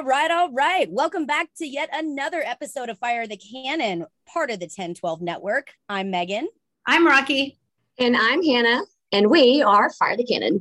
All right, all right, all right. Welcome back to yet another episode of Fire the Cannon, part of the 1012 network. I'm Megan. I'm Rocky. And I'm Hannah, and we are Fire the Cannon.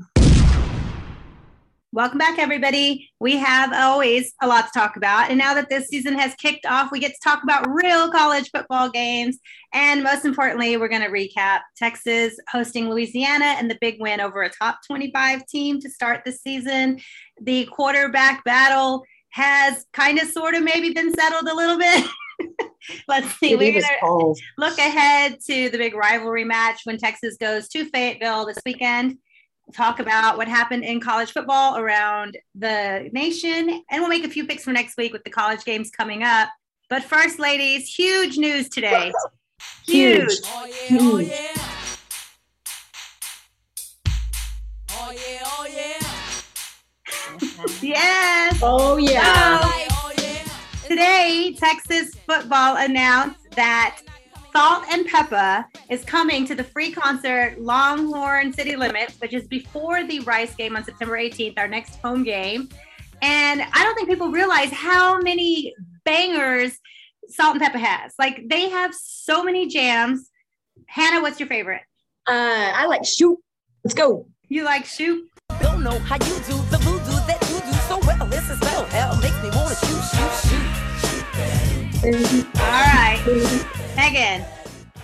Welcome back, everybody. We have always a lot to talk about. And now that this season has kicked off, we get to talk about real college football games. And most importantly, we're going to recap Texas hosting Louisiana and the big win over a top 25 team to start the season. The quarterback battle has kind of sort of maybe been settled a little bit. Let's see. It We're gonna look ahead to the big rivalry match when Texas goes to Fayetteville this weekend. Talk about what happened in college football around the nation, and we'll make a few picks for next week with the college games coming up. But first, ladies, huge news today. Huge. Huge. Oh yeah, oh, Huge. oh yeah. Oh yeah, oh yeah. Yes. Oh, yeah. So, Oh yeah. today, Texas football announced that Salt and Peppa is coming to the free concert Longhorn City Limits, which is before the Rice game on September 18th, our next home game. And I don't think people realize how many bangers Salt and Peppa has. Like they have so many jams. Hannah, what's your favorite? Uh, I like shoot. Let's go. You like Shoot? Don't know how you do the voodoo This is spell hell makes me wanna shoot, shoot, shoot. All right. Megan,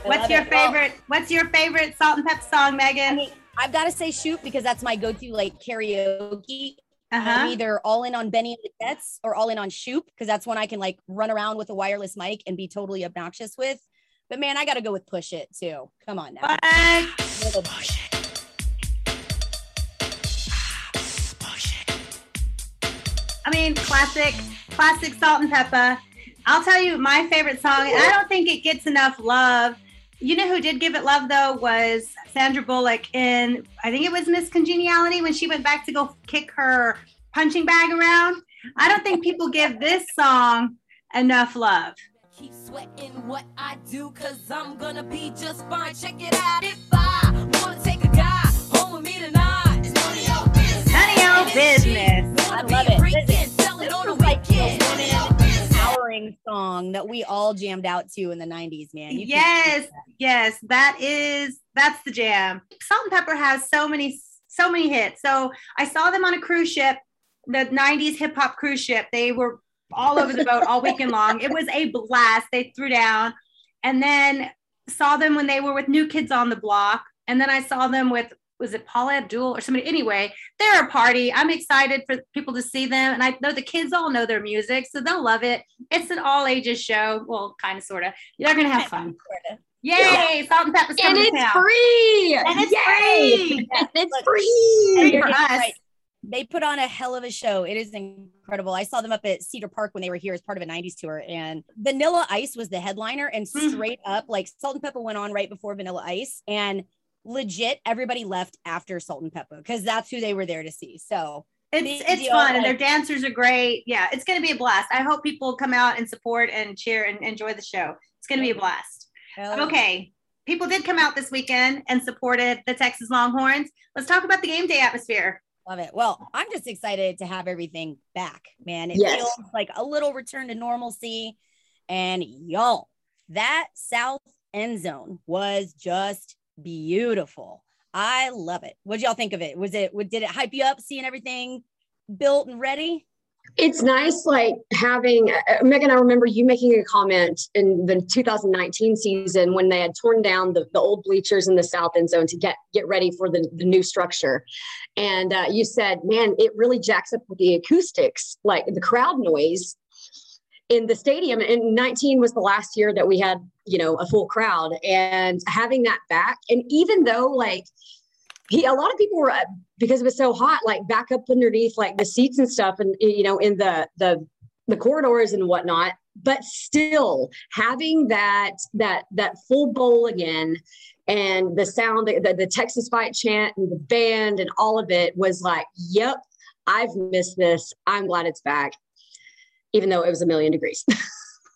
what's your it. Well- favorite? What's your favorite Salt and Pep song, I Megan? mean, I've got to say shoot because that's my go-to like karaoke. I'm Uh-huh. either all in on Benny and the Jets or all in on shoot because that's when I can like run around with a wireless mic and be totally obnoxious with. But man, I got to go with push it too. Come on now. What? Little- I mean, classic, classic salt and pepper. I'll tell you my favorite song, and I don't think it gets enough love. You know who did give it love though was Sandra Bullock in I think it was Miss Congeniality when she went back to go kick her punching bag around. I don't think people give this song enough love. Keep sweating what I do, cause I'm gonna be just fine. Check it out. If I wanna take a guy home with me tonight, business. None of your business. I love it. freakin', This sell it this on the is like the weekend. women None of your business. empowering song that we all jammed out to in the 90s, man. You yes, yes, that is that's the jam. Salt and Pepper has so many so many hits. So I saw them on a cruise ship, the 90s hip hop cruise ship. They were all over the boat all weekend long. It was a blast. They threw down and then saw them when they were with New Kids on the Block. And then I saw them with was it Paula Abdul or somebody? Anyway, they're a party. I'm excited for people to see them. And I know the kids all know their music, so they'll love it. It's an all ages show. Well, kind of, sort of. They're going to have fun. Sorta. Yay! Salt and pepper's And coming to it's town. free. And it's Yay! free. And it's Look, free. And You're for us. right. They put on a hell of a show. It is incredible. I saw them up at Cedar Park when they were here as part of a 90s tour, and Vanilla Ice was the headliner. And Mhm. straight up, like Salt and Pepper went on right before Vanilla Ice, and legit, everybody left after Salt and Pepper because that's who they were there to see. So It's it's deal, fun and their dancers are great. Yeah, it's going to be a blast. I hope people come out and support and cheer and enjoy the show. It's going to be a blast. Okay, people did come out this weekend and supported the Texas Longhorns. Let's talk about the game day atmosphere. Love it. Well, I'm just excited to have everything back, man. It Yes. feels like a little return to normalcy. And y'all, that south end zone was just beautiful. I love it. What did y'all think of it? Was it did it hype you up seeing everything built and ready? It's nice, like having uh, Megan. I remember you making a comment in the 2019 season when they had torn down the, the old bleachers in the south end zone to get get ready for the, the new structure, and uh, you said, "Man, it really jacks up with the acoustics, like the crowd noise in the stadium." And 19 was the last year that we had, you know, a full crowd, and having that back, and even though like he a lot of people were uh, because it was so hot like back up underneath like the seats and stuff and you know in the the the corridors and whatnot but still having that that that full bowl again and the sound the, the texas fight chant and the band and all of it was like yep i've missed this i'm glad it's back even though it was a million degrees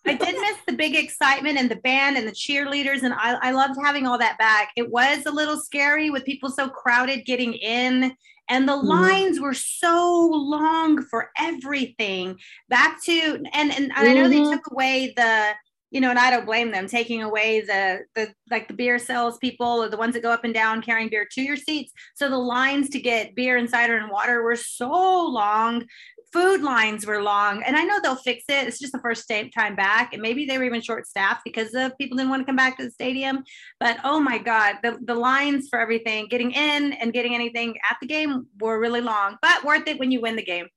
I did miss the big excitement and the band and the cheerleaders, and I, I loved having all that back. It was a little scary with people so crowded getting in, and the Mhm. lines were so long for everything. Back to and and I know they Mhm. took away the you know, and I don't blame them taking away the the like the beer sales people or the ones that go up and down carrying beer to your seats. So the lines to get beer and cider and water were so long. Food lines were long, and I know they'll fix it. It's just the first time back, and maybe they were even short staffed because of people didn't want to come back to the stadium. But oh my God, the, the lines for everything, getting in and getting anything at the game were really long, but worth it when you win the game.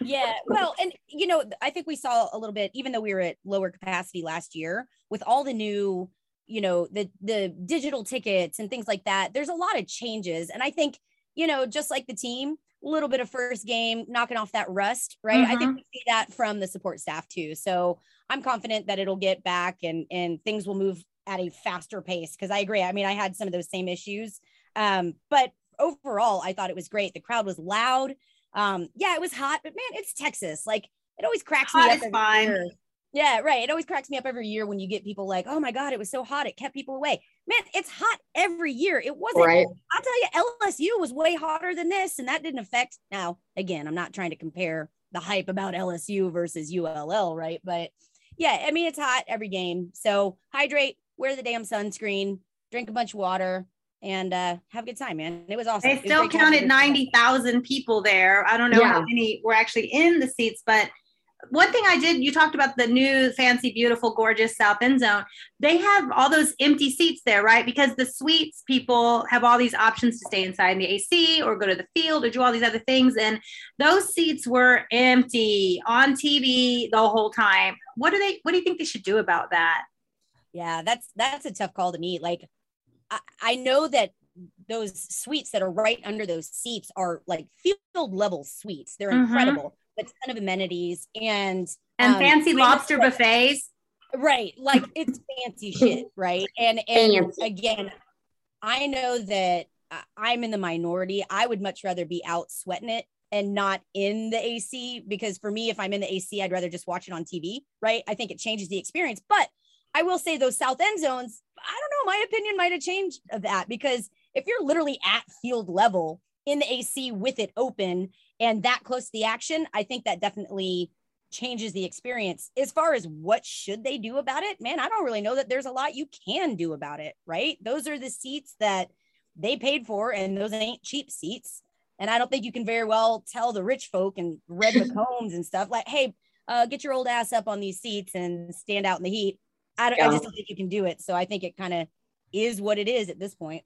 yeah well and you know i think we saw a little bit even though we were at lower capacity last year with all the new you know the the digital tickets and things like that there's a lot of changes and i think you know just like the team little bit of first game knocking off that rust right i think we see that from the support staff too so i'm confident that it'll get back and and things will move at a faster pace because i agree i mean i had some of those same issues um but overall i thought it was great the crowd was loud um, yeah, it was hot, but man, it's Texas. Like it always cracks Hot me up. is fine. year. Yeah, right. It always cracks me up every year when you get people like, "Oh my god, it was so hot, it kept people away." Man, it's hot every year. It wasn't. right I'll tell you, LSU was way hotter than this, and that didn't affect. Now, again, I'm not trying to compare the hype about LSU versus ULL, right? But yeah, I mean, it's hot every game. So hydrate, wear the damn sunscreen, drink a bunch of water, and uh, have a good time, man. It was awesome. They It still great to have counted you. 90,000 people there. I don't know how many were actually in the seats, but one thing I did, you talked about the new fancy, beautiful, gorgeous South End Zone. They have all those empty seats there, right? Because the suites people have all these options to stay inside in the AC or go to the field or do all these other things. And those seats were empty on TV the whole time. What do they, what do you think they should do about that? Yeah, that's that's a tough call to me. Like, I, I know that those suites that are right under those seats are like field level suites. They're Mhm. incredible, a ton of amenities and And um, fancy lobster that- buffets. right? Like it's fancy shit, right? And and Fancy. again, I know that I- I'm in the minority. I would much rather be out sweating it and not in the AC because for me, if I'm in the AC, I'd rather just watch it on TV, right? I think it changes the experience. But I will say those south end zones, I don't know, my opinion might have changed of that because if you're literally at field level in the AC with it open and that close to the action, I think that definitely changes the experience. As far as what should they do about it, man, I don't really know that there's a lot you can do about it, right? Those are the seats that they paid for, and those ain't cheap seats. And I don't think you can very well tell the rich folk and Red McCombs and stuff like, hey, uh, get your old ass up on these seats and stand out in the heat. I, don't, I just don't think you can do it. So I think it kind of is what it is at this point.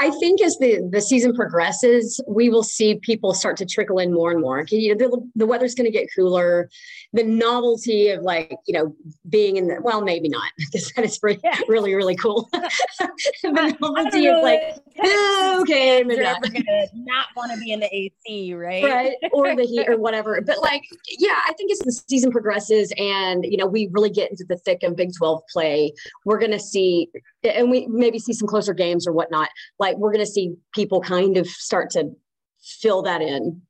I think as the, the season progresses, we will see people start to trickle in more and more. You know, the, the weather's going to get cooler. The novelty of like, you know, being in the, well, maybe not because that is really, Yeah. really, really cool. the novelty of like, "Oh, okay, maybe not. not want to be in the AC, right? right or the heat or whatever but like yeah i think as the season progresses and you know we really get into the thick of big 12 play we're going to see and we maybe see some closer games or whatnot like we're going to see people kind of start to fill that in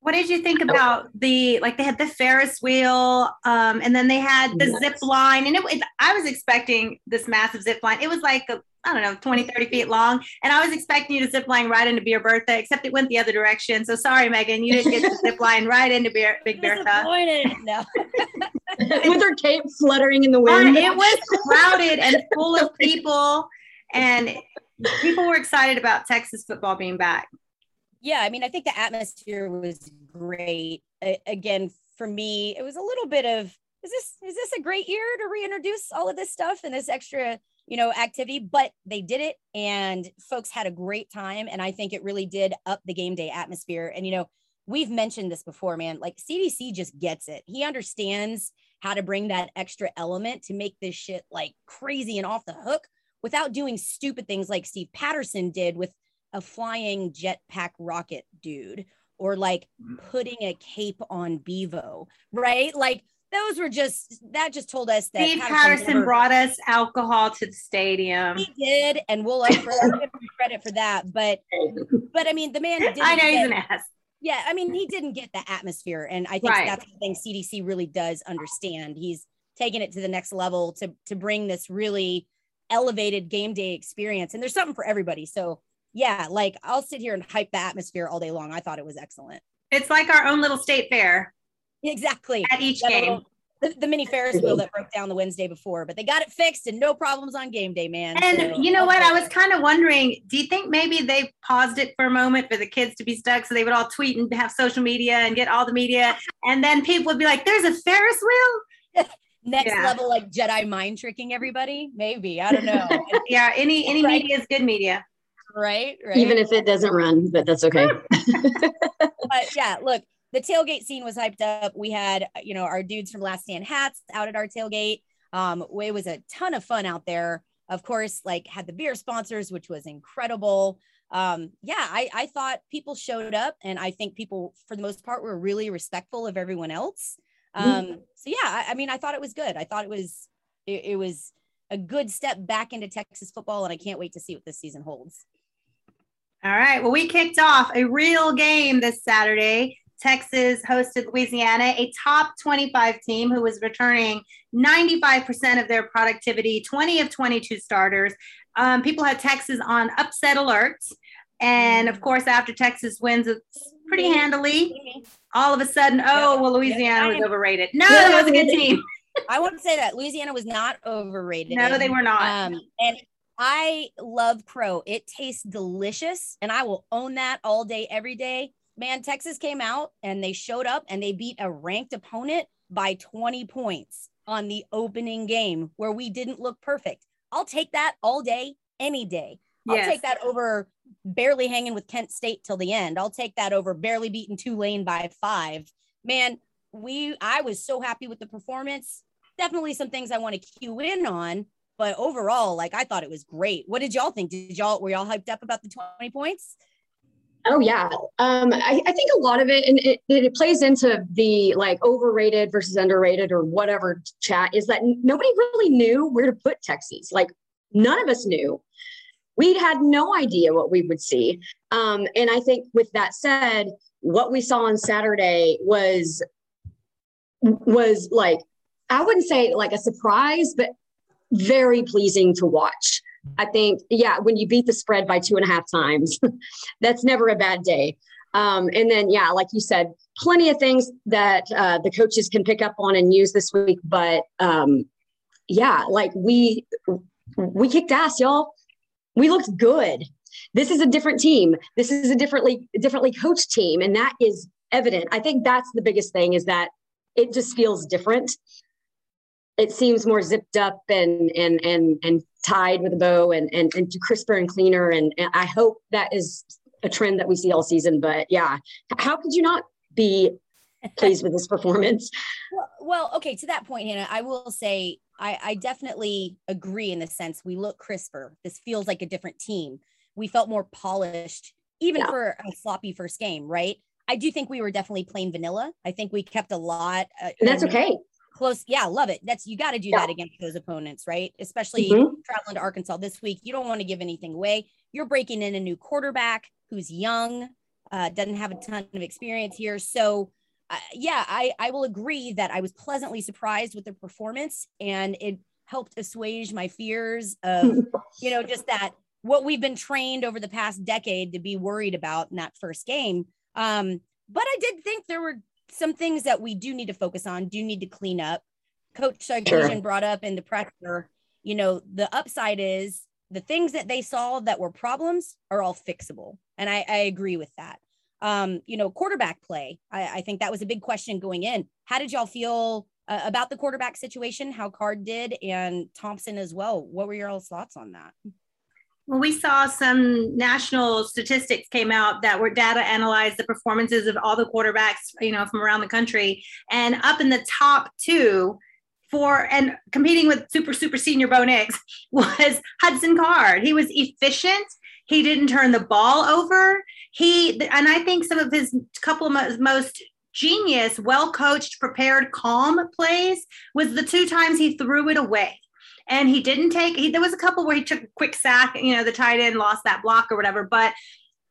What did you think about the like they had the Ferris wheel, um, and then they had the Yes. zip line, and it, was I was expecting this massive zip line. It was like a, I don't know, 20, 30 feet long, and I was expecting you to zip line right into Beer Bertha, except it went the other direction. So sorry, Megan, you didn't get to zip line right into Beer, Big Bertha. Disappointed. No. with her cape fluttering in the wind it was crowded and full of people, and people were excited about Texas football being back. yeah i mean i think the atmosphere was great. Again for me it was a little bit of is this is this a great year to reintroduce all of this stuff and this extra you know activity? But they did it and folks had a great time. And i think it really did up the game day atmosphere. And you know we've mentioned this before man like cdc just gets it. He understands how to bring that extra element to make this shit like crazy and off the hook without doing stupid things like steve patterson did with a flying jetpack rocket dude or like mm. putting a cape on Bevo, right? Like those were just that just told us that Steve Patterson Patterson never- brought us alcohol to the stadium. he did, and we'll like give him credit for that. But but I mean, the man didn't I know he's an ass. Yeah, I mean, he didn't get the atmosphere, and I think Right. that's the thing CDC really does understand. He's taken it to the next level to to bring this really elevated game day experience, and there's something for everybody. So yeah, like I'll sit here and hype the atmosphere all day long. I thought it was excellent. It's like our own little state fair Exactly. at each That game. little- the, the mini Ferris wheel that broke down the Wednesday before, but they got it fixed and no problems on game day, man. And So, you know what? I was kind of wondering, do you think maybe they paused it for a moment for the kids to be stuck so they would all tweet and have social media and get all the media? And then people would be like, there's a Ferris wheel? Next yeah. level like Jedi mind tricking everybody. Maybe I don't know. Yeah, any any Right. media is good media. right, right. Even if it doesn't run, but that's okay. but yeah, look, the tailgate scene was hyped up. We had, you know, our dudes from Last Stand hats out at our tailgate. Um, it was a ton of fun out there. Of course, like had the beer sponsors, which was incredible. Um, yeah, I, I thought people showed up, and I think people, for the most part, were really respectful of everyone else. Um, so yeah, I, I mean, I thought it was good. I thought it was, it, it was a good step back into Texas football, and I can't wait to see what this season holds. All right. Well, we kicked off a real game this Saturday. Texas hosted Louisiana, a top 25 team who was returning 95% of their productivity, 20 of 22 starters. Um, people had Texas on upset alerts. And of course, after Texas wins it pretty handily, all of a sudden, oh, well, Louisiana was overrated. No, that was a good team. I wouldn't say that Louisiana was not overrated. No, they were not. Um, and I love crow. It tastes delicious, and I will own that all day, every day. Man, Texas came out and they showed up and they beat a ranked opponent by 20 points on the opening game where we didn't look perfect. I'll take that all day, any day. I'll Yes. take that over barely hanging with Kent State till the end. I'll take that over barely beating Tulane by five. Man, we I was so happy with the performance. Definitely some things I want to cue in on, but overall, like I thought it was great. What did y'all think? Did y'all were y'all hyped up about the 20 points? Oh yeah, um, I, I think a lot of it, and it, it plays into the like overrated versus underrated or whatever chat, is that nobody really knew where to put Texas. Like none of us knew. We had no idea what we would see. Um, and I think with that said, what we saw on Saturday was was like I wouldn't say like a surprise, but very pleasing to watch. I think, yeah, when you beat the spread by two and a half times, that's never a bad day. Um, and then, yeah, like you said, plenty of things that uh, the coaches can pick up on and use this week. But um, yeah, like we we kicked ass, y'all. We looked good. This is a different team. This is a differently differently coached team, and that is evident. I think that's the biggest thing is that it just feels different. It seems more zipped up and and and and tied with a bow and and, and crisper and cleaner. And, and I hope that is a trend that we see all season. But yeah, how could you not be pleased with this performance? Well, well, okay, to that point, Hannah, I will say I, I definitely agree in the sense we look crisper. This feels like a different team. We felt more polished, even Yeah. for a sloppy first game, right? I do think we were definitely plain vanilla. I think we kept a lot. Uh, that's okay. Close, yeah, love it. That's you got to do Yeah. that against those opponents, right? Especially Mhm. traveling to Arkansas this week. You don't want to give anything away. You're breaking in a new quarterback who's young, uh, doesn't have a ton of experience here. So, uh, yeah, I, I will agree that I was pleasantly surprised with the performance and it helped assuage my fears of, you know, just that what we've been trained over the past decade to be worried about in that first game. Um, but I did think there were some things that we do need to focus on, do need to clean up. Coach Sarkisian brought up in the presser, you know, the upside is the things that they saw that were problems are all fixable. And I, I agree with that. Um, you know, quarterback play, I, I think that was a big question going in. How did y'all feel uh, about the quarterback situation? How Card did and Thompson as well? What were your thoughts on that? Well, we saw some national statistics came out that were data analyzed the performances of all the quarterbacks, you know, from around the country, and up in the top two for and competing with super super senior Bo Nix was Hudson Card. He was efficient. He didn't turn the ball over. He and I think some of his couple of most genius, well coached, prepared, calm plays was the two times he threw it away. And he didn't take, he, there was a couple where he took a quick sack, you know, the tight end lost that block or whatever. But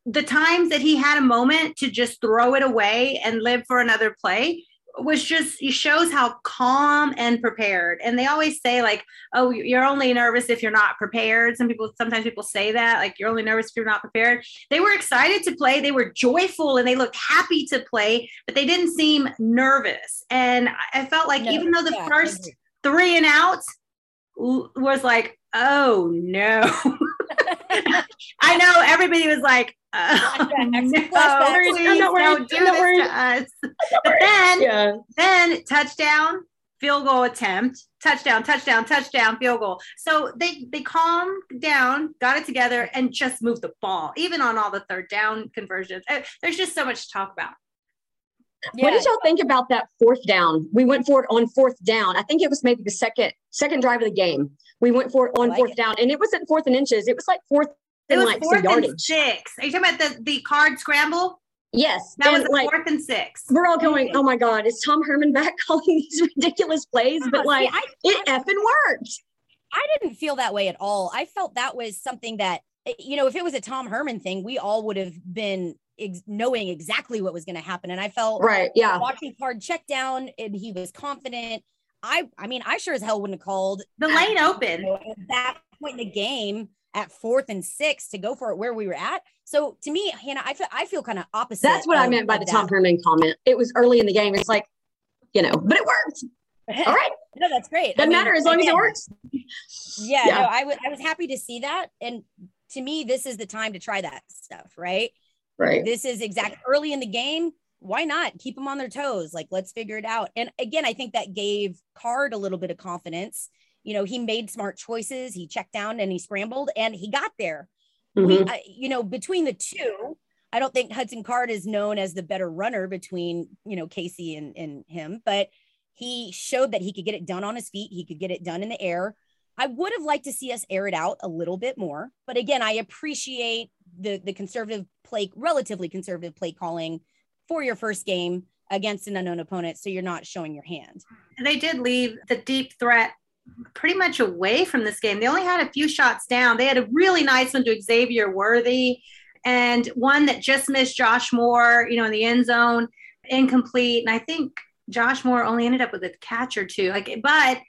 the times that he had a moment to just throw it away and live for another play, was just it shows how calm and prepared. And they always say like oh you're only nervous if you're not prepared. Some people sometimes people say that like you're only nervous if you're not prepared. They were excited to play. They were joyful and they looked happy to play but they didn't seem nervous. And i felt like No, even though the yeah, first three and outs was like oh no. I know everybody was like Flashbacks, no, please I'm not worried, don't do this to us but then Yeah. then touchdown, field goal attempt, touchdown, touchdown, touchdown, field goal. So they they calmed down, got it together, and just moved the ball, even on all the third down conversions. Uh, There's just so much to talk about. Yeah, What did y'all think about that fourth down? We went for it on fourth down. I think it was maybe the second second drive of the game. We went for it on like fourth it. down, and it wasn't fourth and inches. It was like fourth It was like fourth some and six. Are you talking about the, the card scramble? Yes, That was and the like fourth and six. we're all going, oh my god, is Tom Herman back calling these ridiculous plays? But See, like I, it effing worked. I didn't feel that way at all. I felt that was something that, eh, you know, if it was a Tom Herman thing, we all would have been ex- knowing exactly what was going to happen. And I felt Right? Yeah. watching Card check down and he was confident. I, I mean, I sure as hell wouldn't have called The at- lane you open. know, at that point in the game at fourth and six to go for it where we were at. So to me, Hannah, I feel I feel kind of opposite. That's what I meant by the that. Tom Herman comment. It was early in the game. It's like, you know, but it worked. All right. no, that's great. I Doesn't mean, matter as long as it works. Yeah, Yeah. no, I was I was happy to see that. And to me, this is the time to try that stuff, right? Right. This is exact early in the game. Why not keep them on their toes? Like, let's figure it out. And again, I think that gave Card a little bit of confidence. You know, he made smart choices. He checked down and he scrambled and he got there. We, Mhm. I, you know, between the two, I don't think Hudson Card is known as the better runner between, you know, Casey and, and him, but he showed that he could get it done on his feet. He could get it done in the air. I would have liked to see us air it out a little bit more, but again, I appreciate the the conservative play, relatively conservative play calling for your first game against an unknown opponent, so you're not showing your hand. And they did leave the deep threat pretty much away from this game. They only had a few shots down. They had a really nice one to Xavier Worthy and one that just missed Josh Moore, you know, in the end zone, incomplete. And I think Josh Moore only ended up with a catch or two. Like, but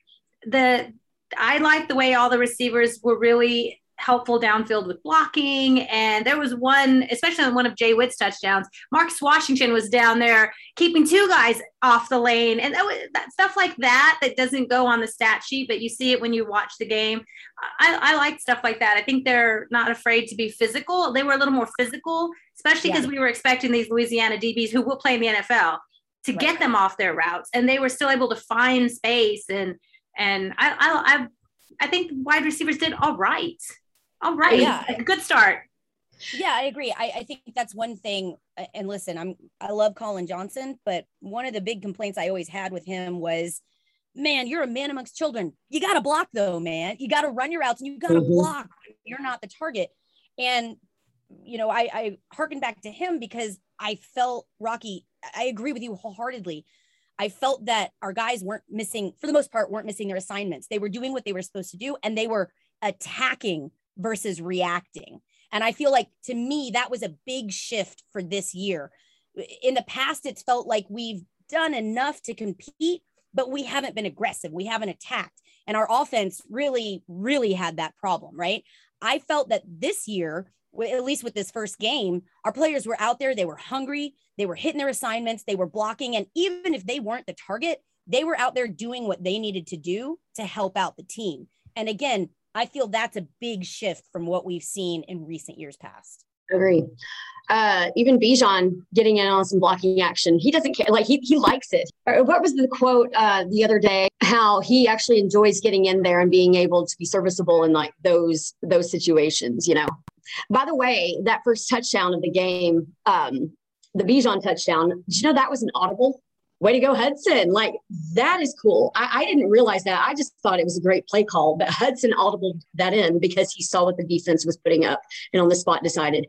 the I like the way all the receivers were really helpful downfield with blocking. And there was one, especially on one of Jay Witt's touchdowns, Marcus Washington was down there keeping two guys off the lane. And that, was, that stuff like that, that doesn't go on the stat sheet, but you see it when you watch the game. I, I like stuff like that. I think they're not afraid to be physical. They were a little more physical, especially because we were expecting these Louisiana DBs who will play in the NFL to Right. get them off their routes. And they were still able to find space. And, and I, I, I, I think wide receivers did all right. All right. Yeah. Good start. Yeah, I agree. I, I think that's one thing. uh, And listen, I'm I love Colin Johnson, but one of the big complaints I always had with him was, man, you're a man amongst children. You got to block though, man. You got to run your routes and you got to Mhm. block. You're not the target. And you know, I I harken back to him because I felt Rocky. I agree with you wholeheartedly. I felt that our guys weren't missing, for the most part, weren't missing their assignments. They were doing what they were supposed to do, and they were attacking versus reacting. And I feel like to me, that was a big shift for this year. In the past, it's felt like we've done enough to compete, but we haven't been aggressive. We haven't attacked. And our offense really, really had that problem, right? I felt that this year, at least with this first game, our players were out there, they were hungry, they were hitting their assignments, they were blocking. And even if they weren't the target, they were out there doing what they needed to do to help out the team. And again, I feel that's a big shift from what we've seen in recent years past. Agree. Uh, even Bijan getting in on some blocking action. He doesn't care. Like he, he likes it. Uh, What was the quote uh, the other day? How he actually enjoys getting in there and being able to be serviceable in like those those situations. You know. By the way, that first touchdown of the game, um, the Bijan touchdown. Did you know that was an audible? Way to go, Hudson. Like, that is cool. I, I didn't realize that. I just thought it was a great play call, but Hudson audible that in because he saw what the defense was putting up and on the spot decided.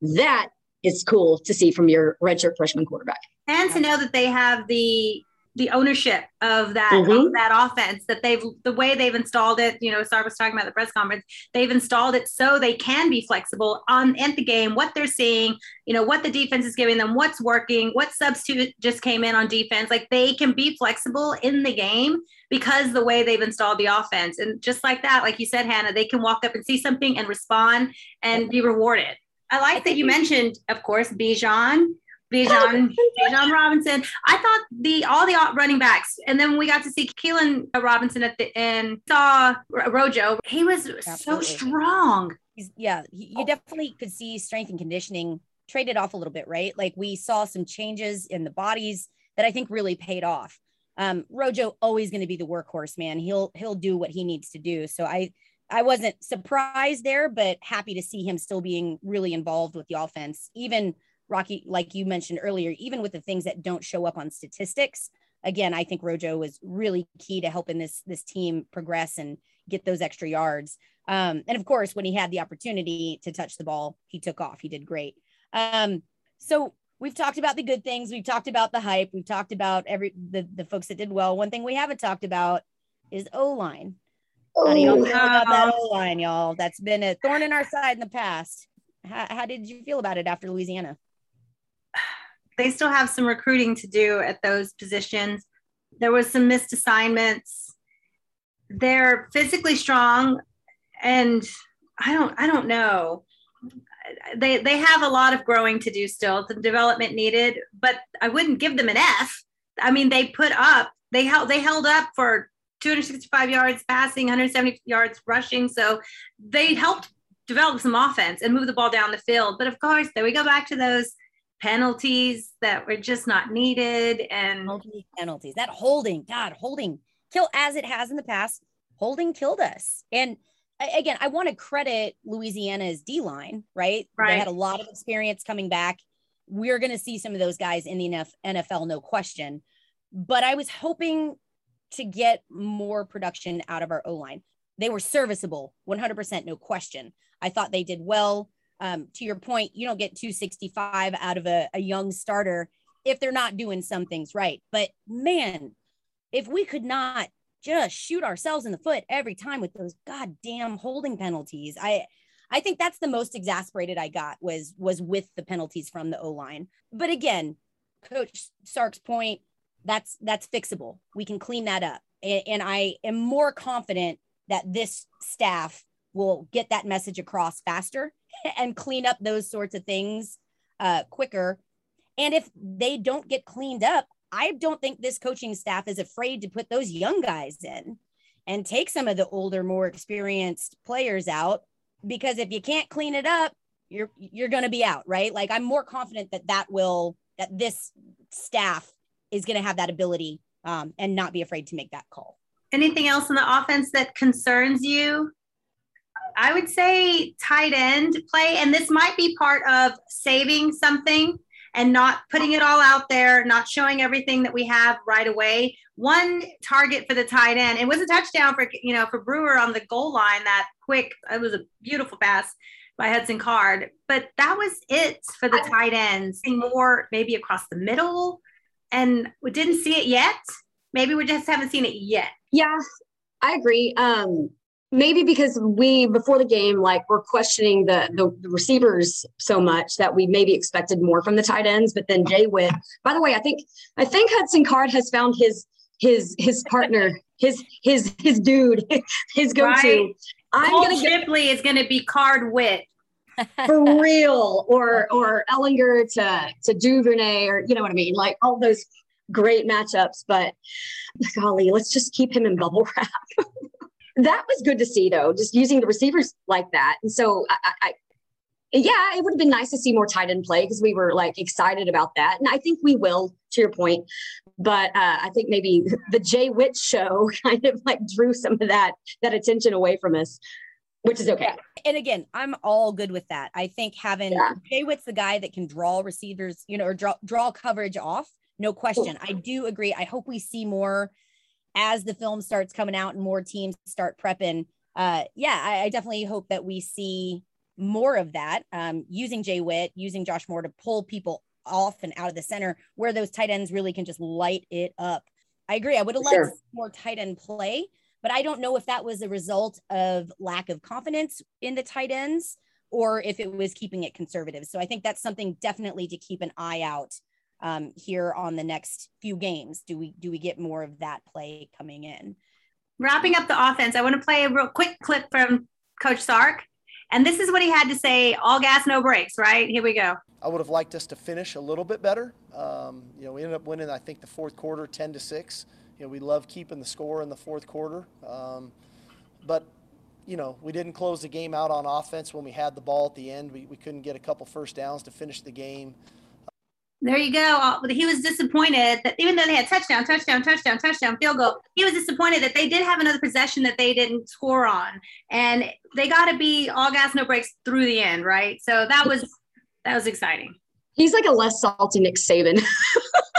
That is cool to see from your redshirt freshman quarterback. and to know that they have the the ownership of that Mhm. of that offense that they've the way they've installed it you know Star was talking about the press conference they've installed it so they can be flexible on at the game what they're seeing you know what the defense is giving them what's working what substitute just came in on defense. Like they can be flexible in the game because the way they've installed the offense. And just like that like you said hannah they can walk up and see something and respond and be rewarded. I like that you mentioned of course bijan Bijan, Bijan Robinson. I thought the all the running backs, and then we got to see Keelan Robinson at the end. Saw Rojo. He was so strong. He's, yeah, he- you definitely could see strength and conditioning traded off a little bit, right? Like we saw some changes in the bodies that I think really paid off. Um, Rojo always going to be the workhorse, man. He'll he'll do what he needs to do. So I I wasn't surprised there, but happy to see him still being really involved with the offense. Even Rocky, like you mentioned earlier, even with the things that don't show up on statistics. Again, I think Rojo was really key to helping this this team progress and get those extra yards. Um, and of course, when he had the opportunity to touch the ball, he took off. He did great. Um, so we've talked about the good things. We've talked about the hype. We've talked about every the, the folks that did well. One thing we haven't talked about is O line. How do y'all Oh, feel about that O line, y'all? That's been a thorn in our side in the past. How, how did you feel about it after Louisiana? They still have some recruiting to do at those positions. There was some missed assignments. They're physically strong, and I don't I don't know. They they have a lot of growing to do still. The development needed, but I wouldn't give them an F. I mean, they put up. They held they held up for 265 yards passing, 170 yards rushing. So they helped develop some offense and move the ball down the field. But of course, then we go back to those penalties that were just not needed. And Penalties, penalties. That holding, God, holding kill as it has in the past. Holding killed us. And again, I want to credit Louisiana's D line, right? They had a lot of experience coming back. We're going to see some of those guys in the NFL, no question. But I was hoping to get more production out of our O line. They were serviceable, 100%, no question. I thought they did well. Um, to your point, you don't get 265 out of a, a young starter if they're not doing some things right. But man, if we could not just shoot ourselves in the foot every time with those goddamn holding penalties, I I think that's the most exasperated I got was was with the penalties from the O line. But again, Coach Sark's point, that's that's fixable. We can clean that up, and, and I am more confident that this staff will get that message across faster and clean up those sorts of things uh, quicker. And if they don't get cleaned up, I don't think this coaching staff is afraid to put those young guys in and take some of the older, more experienced players out. Because if you can't clean it up, you're you're going to be out, right? Like I'm more confident that that will that this staff is going to have that ability um, and not be afraid to make that call. anything else in the offense that concerns you? I would say tight end play, and this might be part of saving something and not putting it all out there, not showing everything that we have right away. One target for the tight end. It was a touchdown for you know for Brewer on the goal line. That quick, it was a beautiful pass by Hudson Card, but that was it for the tight ends. More maybe across the middle, and we didn't see it yet. Maybe we just haven't seen it yet. Yeah, I agree. Um, maybe because we before the game, like we're questioning the, the the receivers so much that we maybe expected more from the tight ends. But then Jay Witt. By the way, I think I think Hudson Card has found his his his partner, his his his dude, his go-to. Right. I'm Cole gonna go Shipley is going to be card wit. for real, or or Ellinger to to Duvernay, or you know what I mean, like all those great matchups. But golly, let's just keep him in bubble wrap. that was good to see, though, just using the receivers like that. And so I, I, yeah, it would have been nice to see more tight end play because we were like excited about that, and I think we will. To your point, but uh, I think maybe the Jay Witt show kind of like drew some of that that attention away from us, which is okay. and again, I'm all good with that. I think having Yeah. Jay Witt's the guy that can draw receivers, you know, or draw draw coverage off. No question. I do agree. I hope we see more as the film starts coming out and more teams start prepping. Uh, yeah, I, I definitely hope that we see more of that. Um, using Jay Witt, using Josh Moore to pull people off and out of the center where those tight ends really can just light it up. I agree. I would have liked sure. more tight end play, but I don't know if that was a result of lack of confidence in the tight ends or if it was keeping it conservative. So I think that's something definitely to keep an eye out um, here on the next few games. Do we do we get more of that play coming in? Wrapping up the offense, I want to play a real quick clip from Coach Sark. And this is what he had to say all gas, no brakes, right? Here we go. I would have liked us to finish a little bit better. Um, you know, we ended up winning, I think, the fourth quarter, 10 to six. You know, we love keeping the score in the fourth quarter, um, but you know, we didn't close the game out on offense when we had the ball at the end. We, we couldn't get a couple first downs to finish the game. There you go. Uh, He was disappointed that even though they had touchdown, touchdown, touchdown, touchdown, field goal, he was disappointed that they did have another possession that they didn't score on. And they got to be all gas, no breaks through the end, right? So that was that was exciting. He's like a less salty Nick Saban.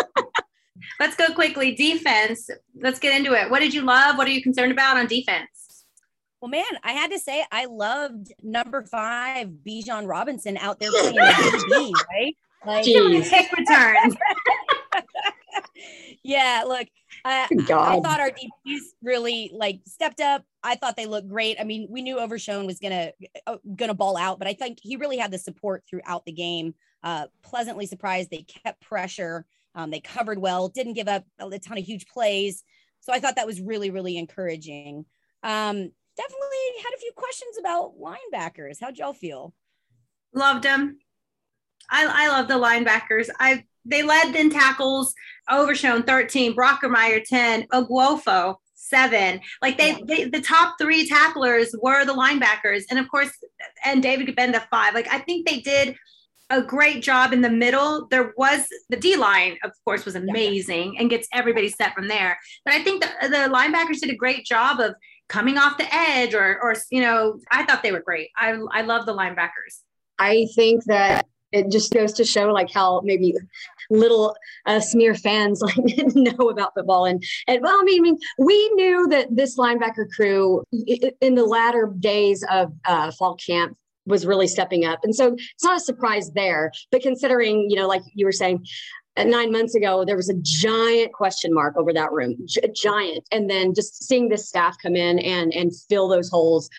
Let's go quickly. Defense. Let's get into it. What did you love? What are you concerned about on defense? Well, man, I had to say I loved number five, Bijan Robinson out there playing the DB, right? Like, Jeez. Returns. yeah, look, I, I thought our DPs really like stepped up. I thought they looked great. I mean, we knew Overshone was gonna uh, gonna ball out, but I think he really had the support throughout the game. Uh, pleasantly surprised. They kept pressure. Um, they covered well. Didn't give up a ton of huge plays. So I thought that was really really encouraging. Um, definitely had a few questions about linebackers. How'd y'all feel? Loved them. I, I love the linebackers. I they led in tackles. Overshone 13, Brockermeyer 10, Oguofo 7. Like they, they the top three tacklers were the linebackers. And of course, and David Gabenda 5. Like I think they did a great job in the middle. There was the D line, of course, was amazing and gets everybody set from there. But I think the, the linebackers did a great job of coming off the edge or or you know, I thought they were great. I I love the linebackers. I think that it just goes to show like how maybe little uh, smear fans like know about football. And and well I mean, we knew that this linebacker crew in the latter days of uh, fall camp was really stepping up. And so it's not a surprise there. But considering you know like you were saying uh, nine months ago there was a giant question mark over that room gi- giant. And then just seeing this staff come in and and fill those holes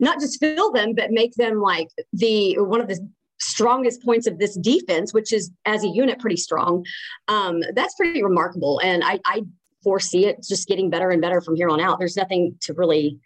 not just fill them but make them like the one of the strongest points of this defense which is as a unit pretty strong um that's pretty remarkable and i i foresee it just getting better and better from here on out there's nothing to really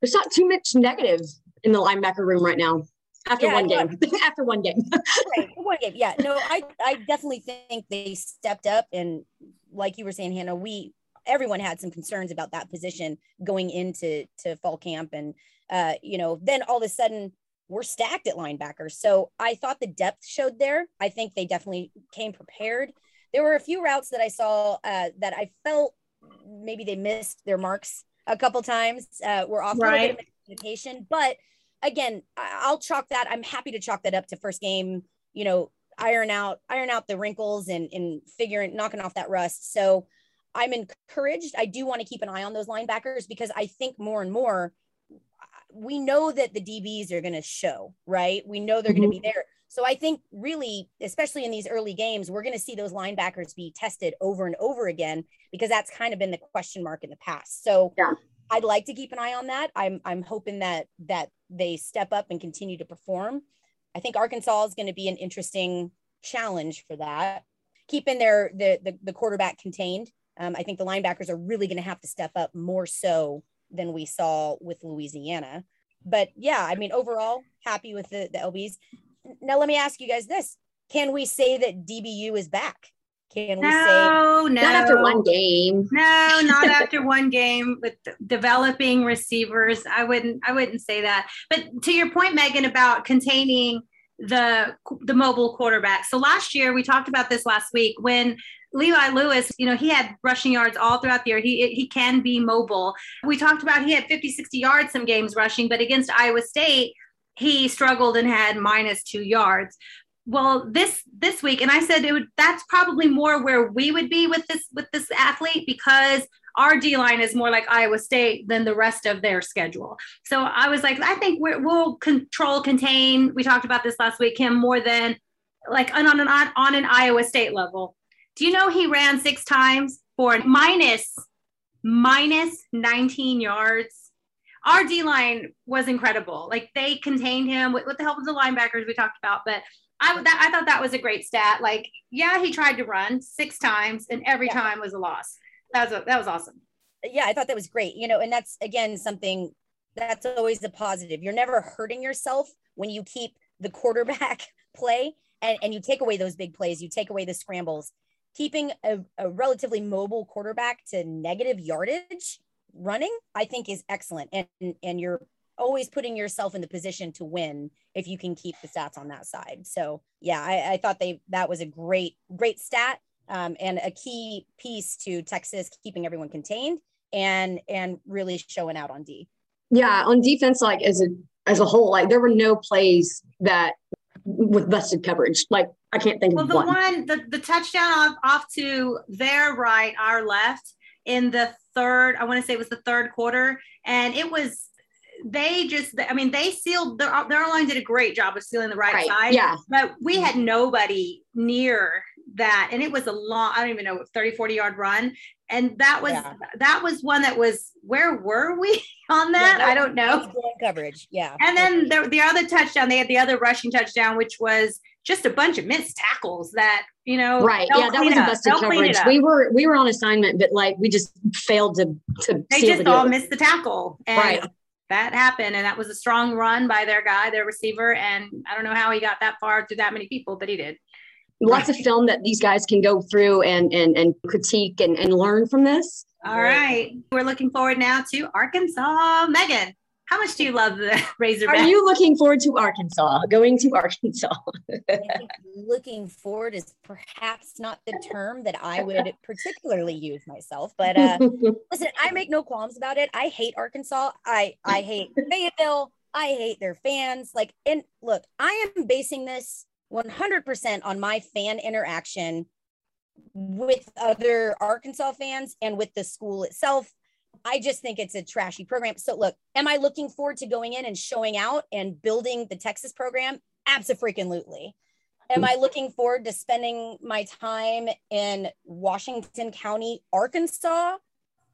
there's not too much negative in the linebacker room right now after Yeah, one game after one game right. One game. Yeah. No, I, I definitely think they stepped up and like you were saying, Hannah, we everyone had some concerns about that position going into to fall camp. And uh, you know, then all of a sudden we're stacked at linebackers. So I thought the depth showed there. I think they definitely came prepared. There were a few routes that I saw uh, that I felt maybe they missed their marks a couple times. Uh, were off a little bit of communication, but again, I'll chalk that. I'm happy to chalk that up to first game. You know, iron out, iron out the wrinkles and and figuring knocking off that rust. So I'm encouraged. I do want to keep an eye on those linebackers because I think more and more we know that the DBs are going to show, right? We know they're going to be there. So I think really, especially in these early games, we're going to see those linebackers be tested over and over again because that's kind of been the question mark in the past. So Yeah. I'd like to keep an eye on that. I'm I'm hoping that that they step up and continue to perform. I think Arkansas is going to be an interesting challenge for that. Keeping their the the, the quarterback contained. Um, I think the linebackers are really going to have to step up more so than we saw with Louisiana. But yeah, I mean, overall, happy with the, the LBs. Now, let me ask you guys this Can we say that DBU is back? Can we say, No, no. not after one game No, not after one game with developing receivers. I wouldn't I wouldn't say that. But to your point, Megan, about containing the the mobile quarterback. So last year we talked about this last week when Levi Lewis, you know, he had rushing yards all throughout the year. He he can be mobile. We talked about he had 50, 60 yards some games rushing, but against Iowa State, he struggled and had minus two yards well this this week and i said it would that's probably more where we would be with this with this athlete because our d line is more like iowa state than the rest of their schedule so i was like i think we're, we'll control contain we talked about this last week him more than like on, on, an, on an Iowa State level. Do you know he ran six times for minus minus 19 yards? Our D line was incredible. Like they contained him with, with the help of the linebackers we talked about. But I that, I thought that was a great stat. Like, yeah, he tried to run six times, and every Yeah. time was a loss. That was a, that was awesome. yeah, I thought that was great. You know, and that's again something that's always a positive. You're never hurting yourself when you keep the quarterback play and, and you take away those big plays, you take away the scrambles. Keeping a, a relatively mobile quarterback to negative yardage running, I think is excellent. And and you're always putting yourself in the position to win if you can keep the stats on that side. So yeah, I, I thought they that was a great, great stat. Um, and a key piece to Texas keeping everyone contained and and really showing out on D. Yeah, on defense, like as a as a whole, like there were no plays that with busted coverage. Like I can't think Well, of the one. one, the, the touchdown off, off to their right, our left in the third, I want to say it was the third quarter. And it was, they just, I mean, they sealed, their, their line did a great job of sealing the right, Right, side. yeah. But we had mm-hmm. nobody near that. And it was a long, I don't even know, 30, 40 yard run. And that was, Yeah. that was one that was, where were we on that? Yeah, I don't know. coverage. Yeah. And then the, the other touchdown, they had the other rushing touchdown, which was just a bunch of missed tackles that, you know, Right. Yeah, that was a up. busted They'll coverage. We were we were on assignment, but like we just failed to to they seal just the all deal. missed the tackle. And Right. that happened. And that was a strong run by their guy, their receiver. And I don't know how he got that far through that many people, but he did. Lots of film that these guys can go through and and and critique and, and learn from this. All right. We're looking forward now to Arkansas. Megan, how much do you love the Razorbacks? Are you looking forward to Arkansas? Going to Arkansas? Looking forward is perhaps not the term that I would particularly use myself, but uh, listen, I make no qualms about it. I hate Arkansas. I I hate Fayetteville. I hate their fans. Like, and look, I am basing this 100% on my fan interaction with other Arkansas fans and with the school itself. I just think it's a trashy program. So, look, am I looking forward to going in and showing out and building the Texas program? Absolutely. Am I looking forward to spending my time in Washington County, Arkansas?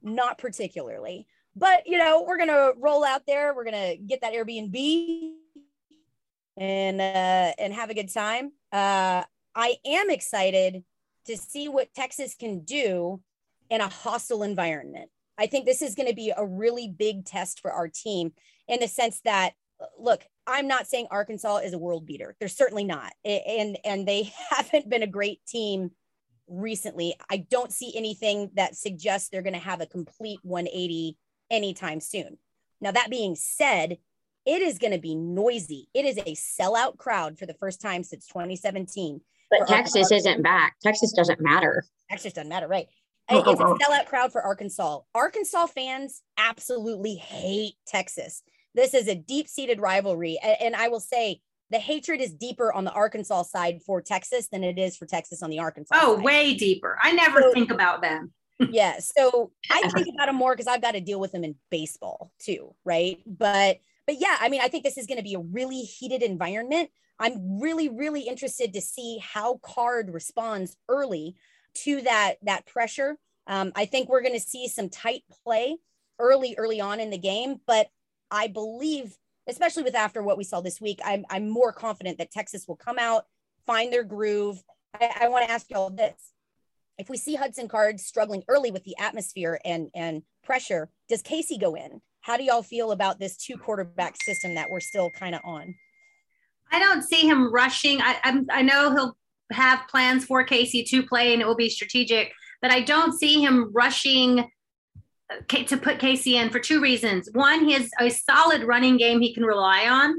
Not particularly. But, you know, we're going to roll out there. We're going to get that Airbnb and uh, and have a good time. Uh, I am excited to see what Texas can do in a hostile environment. I think this is going to be a really big test for our team in the sense that, look, I'm not saying Arkansas is a world beater. They're certainly not, and and they haven't been a great team recently. I don't see anything that suggests they're going to have a complete 180 anytime soon. Now that being said, it is going to be noisy. It is a sellout crowd for the first time since 2017. But Texas Arkansas- isn't back. Texas doesn't matter. Texas doesn't matter, right? It- It's a uh-uh. sellout crowd for Arkansas. Arkansas fans absolutely hate Texas. This is a deep seated rivalry. And I will say the hatred is deeper on the Arkansas side for Texas than it is for Texas on the Arkansas Oh, side. way deeper. I never So- think about them. yeah. So I think about them more because I've got to deal with them in baseball too, right? But but yeah, I mean, I think this is going to be a really heated environment. I'm really, really interested to see how Card responds early to that that pressure. Um, I think we're going to see some tight play early, early on in the game, but I believe, especially with after what we saw this week, I'm I'm more confident that Texas will come out, find their groove. I, I want to ask y'all this: if we see Hudson Card struggling early with the atmosphere and and pressure, does Casey go in? How do y'all feel about this two quarterback system that we're still kind of on? I don't see him rushing. I, I'm, I know he'll have plans for Casey to play and it will be strategic, but I don't see him rushing uh, to put Casey in for two reasons. One, he has a solid running game he can rely on.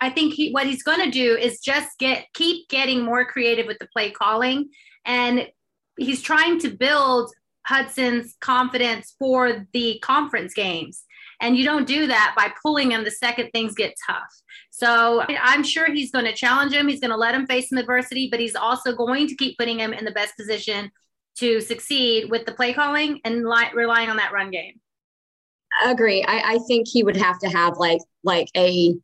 I think he, what he's going to do is just get keep getting more creative with the play calling, and he's trying to build Hudson's confidence for the conference games. And you don't do that by pulling him the second things get tough. So I'm sure he's going to challenge him. He's going to let him face some adversity, but he's also going to keep putting him in the best position to succeed with the play calling and li- relying on that run game. Agree. I, I think he would have to have like like a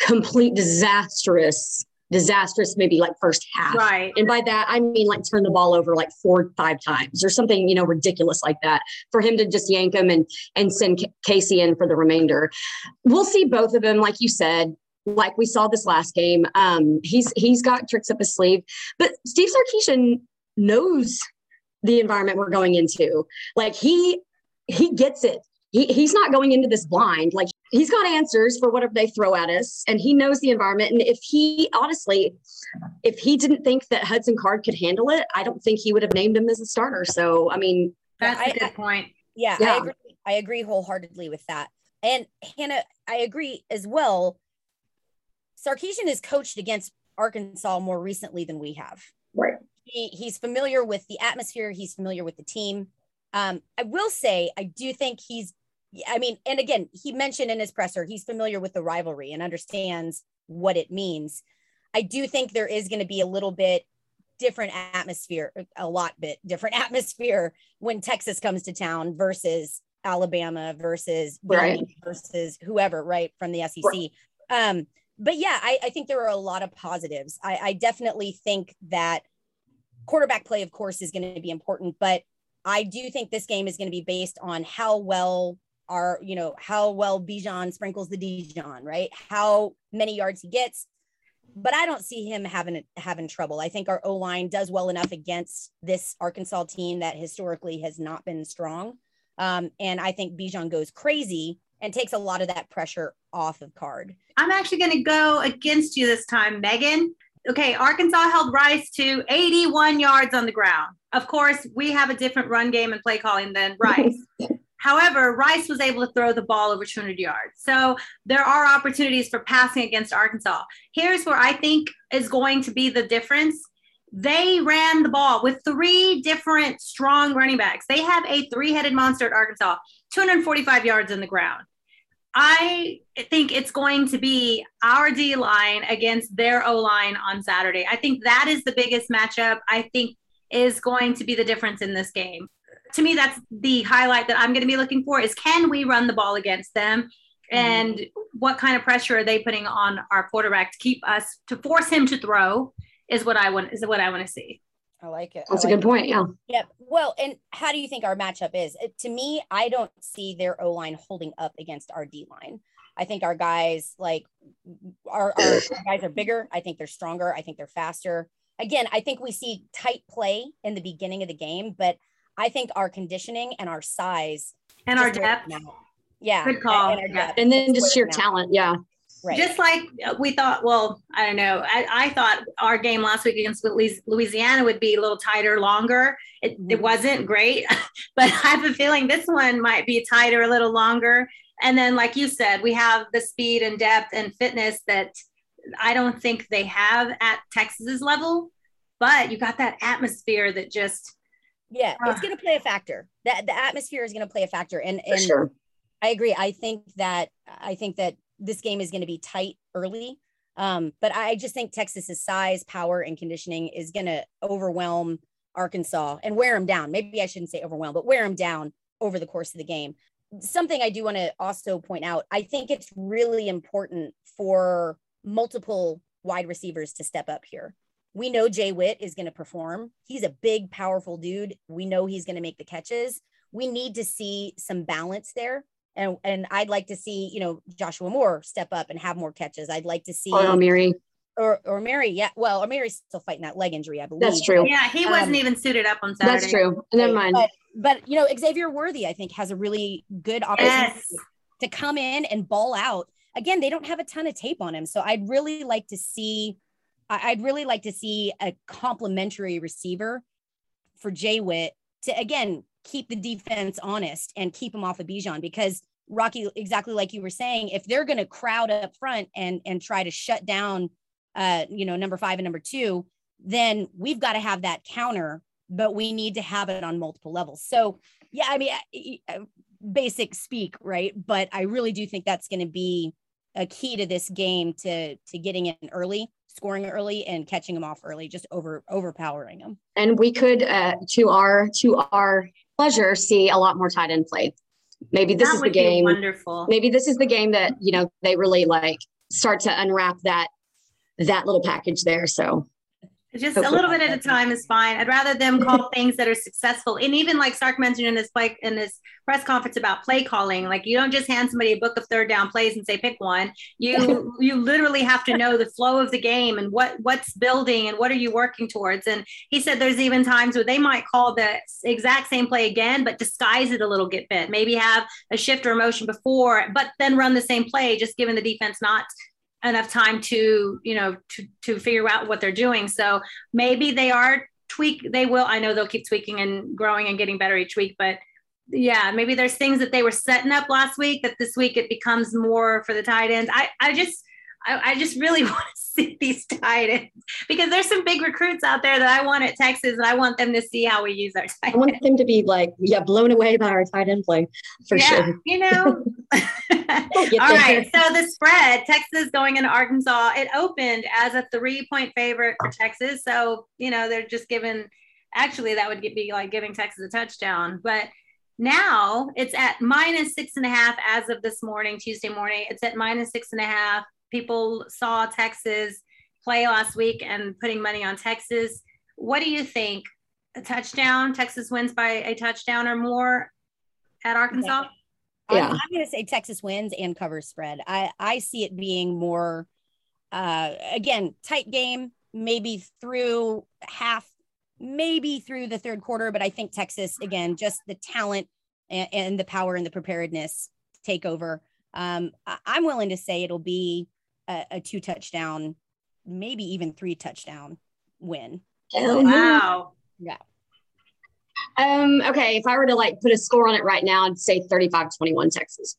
complete disastrous disastrous, maybe like first half. Right. And by that, I mean like turn the ball over like four, five times or something, you know, ridiculous like that for him to just yank him and, and send Casey in for the remainder. We'll see both of them, like you said, like we saw this last game. Um, he's, he's got tricks up his sleeve, but Steve Sarkisian knows the environment we're going into. Like he, he gets it. He, he's not going into this blind. Like he's got answers for whatever they throw at us and he knows the environment and if he honestly if he didn't think that hudson card could handle it i don't think he would have named him as a starter so i mean That's I- a good point. Yeah, Yeah. I agree. I agree wholeheartedly with that. And Hannah, I agree as well. Sarkisian has coached against Arkansas more recently than we have. right He, he's familiar with the atmosphere. He's familiar with the team. Um, I will say, I do think he's. I mean, and again, he mentioned in his presser he's familiar with the rivalry and understands what it means. I do think there is going to be a little bit different atmosphere, a lot bit different atmosphere when Texas comes to town versus Alabama versus Right. Versus whoever, right, from the SEC. Um, but yeah, I, I think there are a lot of positives. I, I definitely think that quarterback play, of course, is going to be important, but I do think this game is going to be based on how well our, you know, how well Bijan sprinkles the Dijon, right? How many yards he gets. But I don't see him having having trouble. I think our O line does well enough against this Arkansas team that historically has not been strong. Um, and I think Bijan goes crazy and takes a lot of that pressure off of card. I'm actually going to go against you this time, Megan. Okay, Arkansas held Rice to 81 yards on the ground. Of course, we have a different run game and play calling than Rice. However, Rice was able to throw the ball over 200 yards. So there are opportunities for passing against Arkansas. Here's where I think is going to be the difference. They ran the ball with three different strong running backs. They have a three headed monster at Arkansas, 245 yards in the ground. I think it's going to be our D line against their O line on Saturday. I think that is the biggest matchup. I think is going to be the difference in this game. To me, that's the highlight that I'm going to be looking for is can we run the ball against them? Mm-hmm. And what kind of pressure are they putting on our quarterback to keep us to force him to throw is what I want is what I want to see. I like it. I that's a like good point yeah Yep. Well, and how do you think our matchup is? It- to me, I don't see their O line holding up against our D line. I think our guys like our, our guys are bigger. I think they're stronger. I think they're faster. Again, I think we see tight play in the beginning of the game, but I think our conditioning and our size And our depth. them. Yeah. Good call. And, our Yeah. depth and then just wear sheer them out. talent yeah Right. Just like we thought, well, I don't know. I, I thought our game last week against Louisiana would be a little tighter, longer. It, it Mhm. wasn't great, but I have a feeling this one might be tighter, a little longer. And then, like you said, we have the speed and depth and fitness that I don't think they have at Texas's level. But you got that atmosphere that just yeah, it's Ah. going to play a factor. That the atmosphere is going to play a factor. And for and sure I agree. I think that I think that this game is going to be tight early. Um, but I just think Texas's size, power, and conditioning is going to overwhelm Arkansas and wear them down. Maybe I shouldn't say overwhelm, but wear them down over the course of the game. Something I do want to also point out, I think it's really important for multiple wide receivers to step up here. We know Jay Witt is going to perform. He's a big, powerful dude. We know he's going to make the catches. We need to see some balance there and and I'd like to see you know Joshua Moore step up and have more catches. I'd like to see or Omeire. or or Mary, yeah. Well, or Mary's still fighting that leg injury, I believe. That's true. yeah, he wasn't Um, even suited up on Saturday. That's true. Never mind. But but you know Xavier Worthy, I think, has a really good opportunity Yes. to come in and ball out. Again, they don't have a ton of tape on him, so I'd really like to see. I'd really like to see a complementary receiver for Jay Witt to again keep the defense honest and keep him off of Bijan because Rocky, exactly like you were saying, if they're going to crowd up front and and try to shut down, uh, you know, number five and number two, then we've got to have that counter, but we need to have it on multiple levels. So yeah, I mean, basic speak, right? But I really do think that's going to be a key to this game to to getting in early, scoring early, and catching them off early, just over overpowering them. and we could uh, to our to our pleasure see a lot more tight end play maybe this that is the game wonderful. maybe this is the game that you know they really like start to unwrap that that little package there. So Just a little bit at a time is fine. I'd rather them call things that are successful. And even like Sark mentioned in this play in this press conference about play calling, like you don't just hand somebody a book of third down plays and say pick one. You you literally have to know the flow of the game and what what's building and what are you working towards. And he said there's even times where they might call the exact same play again, but disguise it a little bit. Maybe have a shift or a motion before, but then run the same play, just giving the defense not enough time to you know to to figure out what they're doing. So maybe they are tweak they will i know they'll keep tweaking and growing and getting better each week but yeah maybe there's things that they were setting up last week that this week it becomes more for the tight ends i i just I, I just really want to see these tight ends because there's some big recruits out there that I want at Texas, and I want them to see how we use our I want them to be like, yeah, blown away by our tight end play for yeah, sure. you know. All right. So the spread, Texas going into Arkansas, it opened as a three point favorite for Texas. So, you know, they're just giving, actually, that would be like giving Texas a touchdown. But now it's at minus six and a half as of this morning, Tuesday morning. It's at minus six and a half. People saw Texas play last week and putting money on Texas. What do you think? A touchdown? Texas wins by a touchdown or more at Arkansas? Yeah. I'm, I'm going to say Texas wins and covers spread. I I see it being more, uh, again, tight game, maybe through half, maybe through the third quarter. But I think Texas again, just the talent and, and the power and the preparedness take over. Um, I, I'm willing to say it'll be a, a two touchdown, maybe even three touchdown win. Hell yeah. Um, okay, if I were to like put a score on it right now, I'd say 35 21 Texas.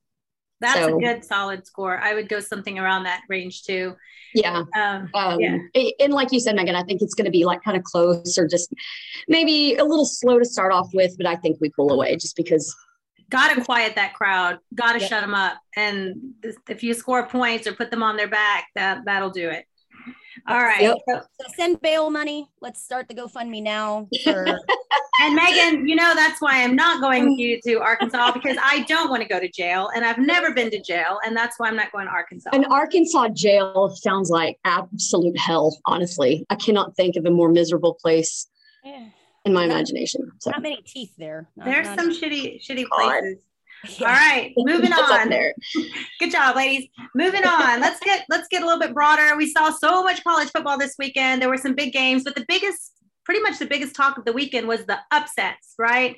That's So- a good solid score. I would go something around that range too. Yeah. Um, Um, Yeah. and like you said, Megan, I think it's going to be like kind of close or just maybe a little slow to start off with, but I think we pull away just because. Got to quiet that crowd. Got to Yep. shut them up. And if you score points or put them on their back, that that'll do it. All right. Yep. So- So send bail money. Let's start the GoFundMe now. For, and Megan, you know that's why I'm not going with you to Arkansas because I don't want to go to jail, and I've never been to jail, and that's why I'm not going to Arkansas. An Arkansas jail sounds like absolute hell, honestly. I cannot think of a more miserable place Eh, in my imagination. So not many teeth there. Not- There's not- some shitty, shitty places. Yeah. All right, moving on. there. Good job, ladies. Moving on. Let's get let's get a little bit broader. We saw so much college football this weekend. There were some big games, but the biggest, pretty much the biggest talk of the weekend was the upsets, right?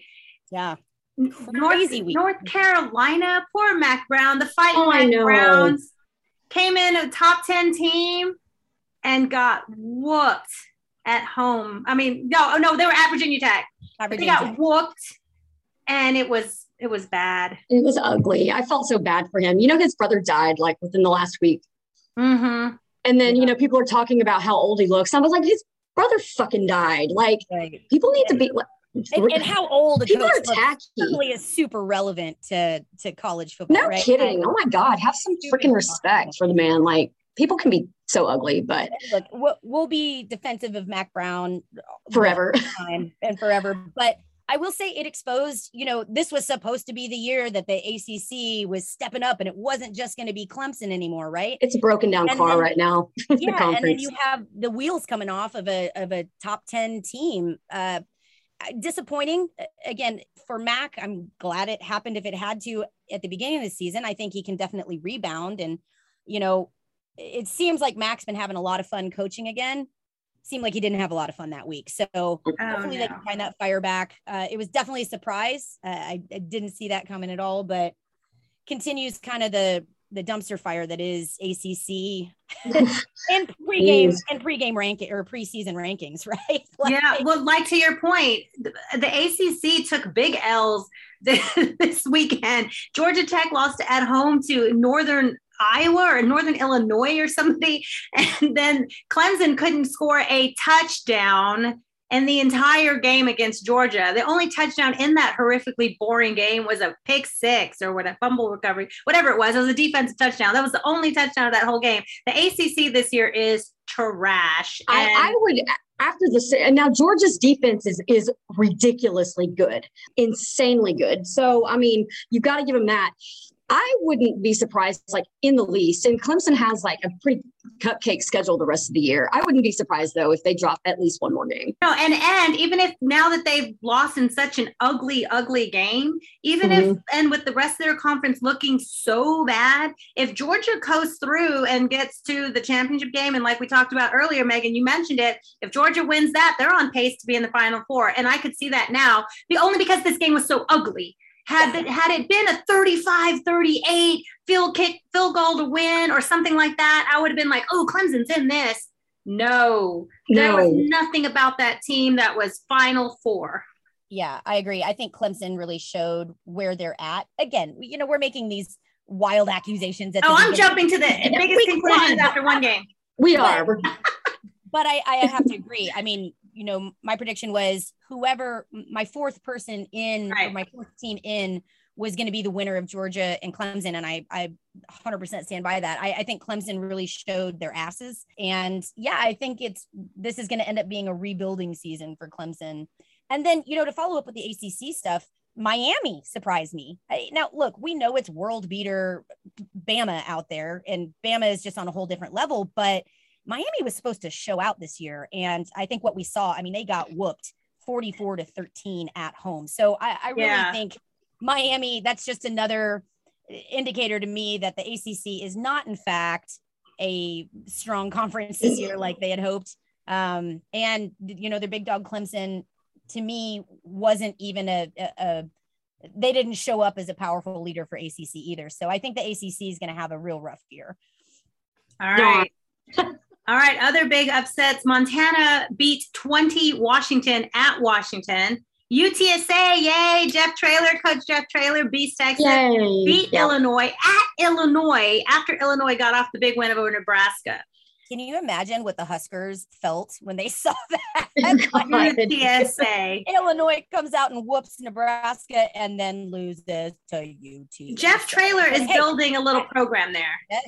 Yeah. North, Crazy week. North Carolina, poor Mack Brown, the fighting Oh, I Mack. Browns came in a top 10 team and got whooped at home. I mean, no, no, they were at Virginia Tech. Not But they got Tech. whooped and it was it was bad. It was ugly. I felt so bad for him. You know, his brother died like within the last week. Mm-hmm. And then, you know, people are talking about how old he looks. I was like, his brother fucking died. Like, Right. people need to be like, And, and how old a people coach are looks tacky. certainly is super relevant to to college football. No right? kidding. Oh my God. Have some Super freaking respect for the man. Like, people can be so ugly, but Look, we'll, we'll be defensive of Mack Brown forever. and forever. But I will say it exposed, you know, this was supposed to be the year that the ACC was stepping up and it wasn't just going to be Clemson anymore, right? It's a broken down And car then- right now. the yeah, and then you have the wheels coming off of a of a top 10 team. Uh disappointing Uh, again for Mack. I'm glad it happened if it had to at the beginning of the season. I think he can definitely rebound and you know, it seems like Mack's been having a lot of fun coaching again. Seemed like he didn't have a lot of fun that week. So hopefully they no. can find that fire back. Uh, it was definitely a surprise. Uh, I, I didn't see that coming at all, but continues kind of the the dumpster fire that is ACC and pregame Jeez. and pregame ranking or preseason rankings, right? Like, yeah, well, like to your point, the, the ACC took big L's this, this weekend. Georgia Tech lost at home to Northern Iowa or Northern Illinois or somebody, and then Clemson couldn't score a touchdown in the entire game against Georgia. The only touchdown in that horrifically boring game was a pick six or what a fumble recovery, whatever it was. It was a defensive touchdown. That was the only touchdown of that whole game. The ACC this year is trash. I, and- I would after the and now Georgia's defense is is ridiculously good, insanely good. So I mean, you've got to give them that. I wouldn't be surprised, like in the least. And Clemson has like a pretty cupcake schedule the rest of the year. I wouldn't be surprised though if they drop at least one more game. No, and and even if now that they've lost in such an ugly, ugly game, even if mm-hmm. and with the rest of their conference looking so bad, if Georgia coasts through and gets to the championship game, and like we talked about earlier, Megan, you mentioned it. If Georgia wins that, they're on pace to be in the final four, and I could see that now, the only because this game was so ugly. Had it, had it been a 35 38 field kick, field goal to win, or something like that, I would have been like, oh, Clemson's in this. No, there was nothing about that team that was Final Four. Yeah, I agree. I think Clemson really showed where they're at. Again, you know, we're making these wild accusations. At Oh, I'm jumping to the biggest conclusions after one game. We are. But I, I have to agree. I mean, you know, my prediction was whoever my fourth person in or Right. my fourth team in was going to be the winner of Georgia and Clemson, and I I 100% stand by that. I, I think Clemson really showed their asses, and yeah, I think it's this is going to end up being a rebuilding season for Clemson. And then you know to follow up with the ACC stuff, Miami surprised me. I- Now look, we know it's world beater Bama out there, and Bama is just on a whole different level, but Miami was supposed to show out this year. And I think what we saw, I mean, they got whooped 44 to 13 at home. So I, I really Yeah. think Miami, that's just another indicator to me that the ACC is not, in fact, a strong conference this year like they had hoped. Um, and, you know, their big dog Clemson, to me, wasn't even a, a, a they didn't show up as a powerful leader for ACC either. So I think the ACC is going to have a real rough year. All right. All right. Other big upsets. Montana beat 20 Washington at Washington. UTSA, yay. Jeff Traylor, Coach Jeff Traylor, beats Texas. Yay. Beat Yeah. Illinois at Illinois after Illinois got off the big win over Nebraska. Can you imagine what the Huskers felt when they saw that? God. UTSA. Illinois comes out and whoops Nebraska and then loses to UT. Jeff Traylor is Hey, building a little program there.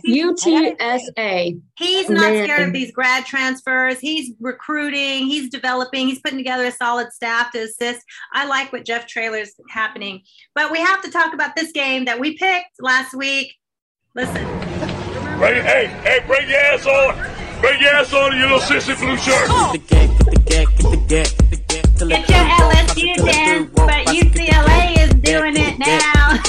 UTSA. He's not Man. scared of these grad transfers. He's recruiting, he's developing, he's putting together a solid staff to assist. I like what Jeff Traylor's happening. But we have to talk about this game that we picked last week. Listen, Bring, hey, hey, bring your ass on. Bring your ass on in your little sissy blue shirt. get the gag, get the gag, get the gag. It's your LSU dance, but UCLA is doing it now.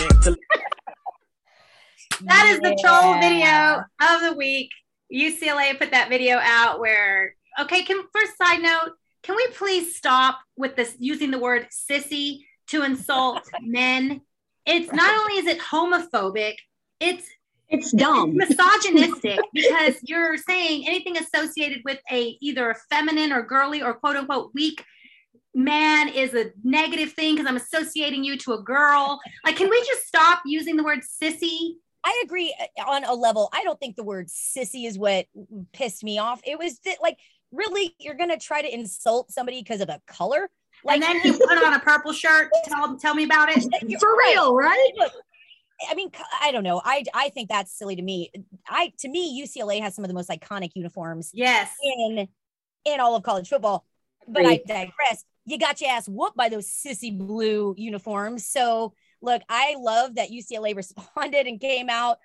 That is the troll video of the week. UCLA put that video out where, okay, can first side note, can we please stop with this using the word sissy to insult men? It's not only is it homophobic, it's It's dumb. misogynistic because you're saying anything associated with a either a feminine or girly or quote unquote weak man is a negative thing because I'm associating you to a girl. Like, can we just stop using the word sissy? I agree uh, on a level. I don't think the word sissy is what pissed me off. It was that, like, really, you're going to try to insult somebody because of a color? Like, and then he put on a purple shirt. Tell, tell me about it. For real, right? I mean, I don't know. I I think that's silly to me. I to me, UCLA has some of the most iconic uniforms Yes. in in all of college football. But I digress. You got your ass whooped by those sissy blue uniforms. So look, I love that UCLA responded and came out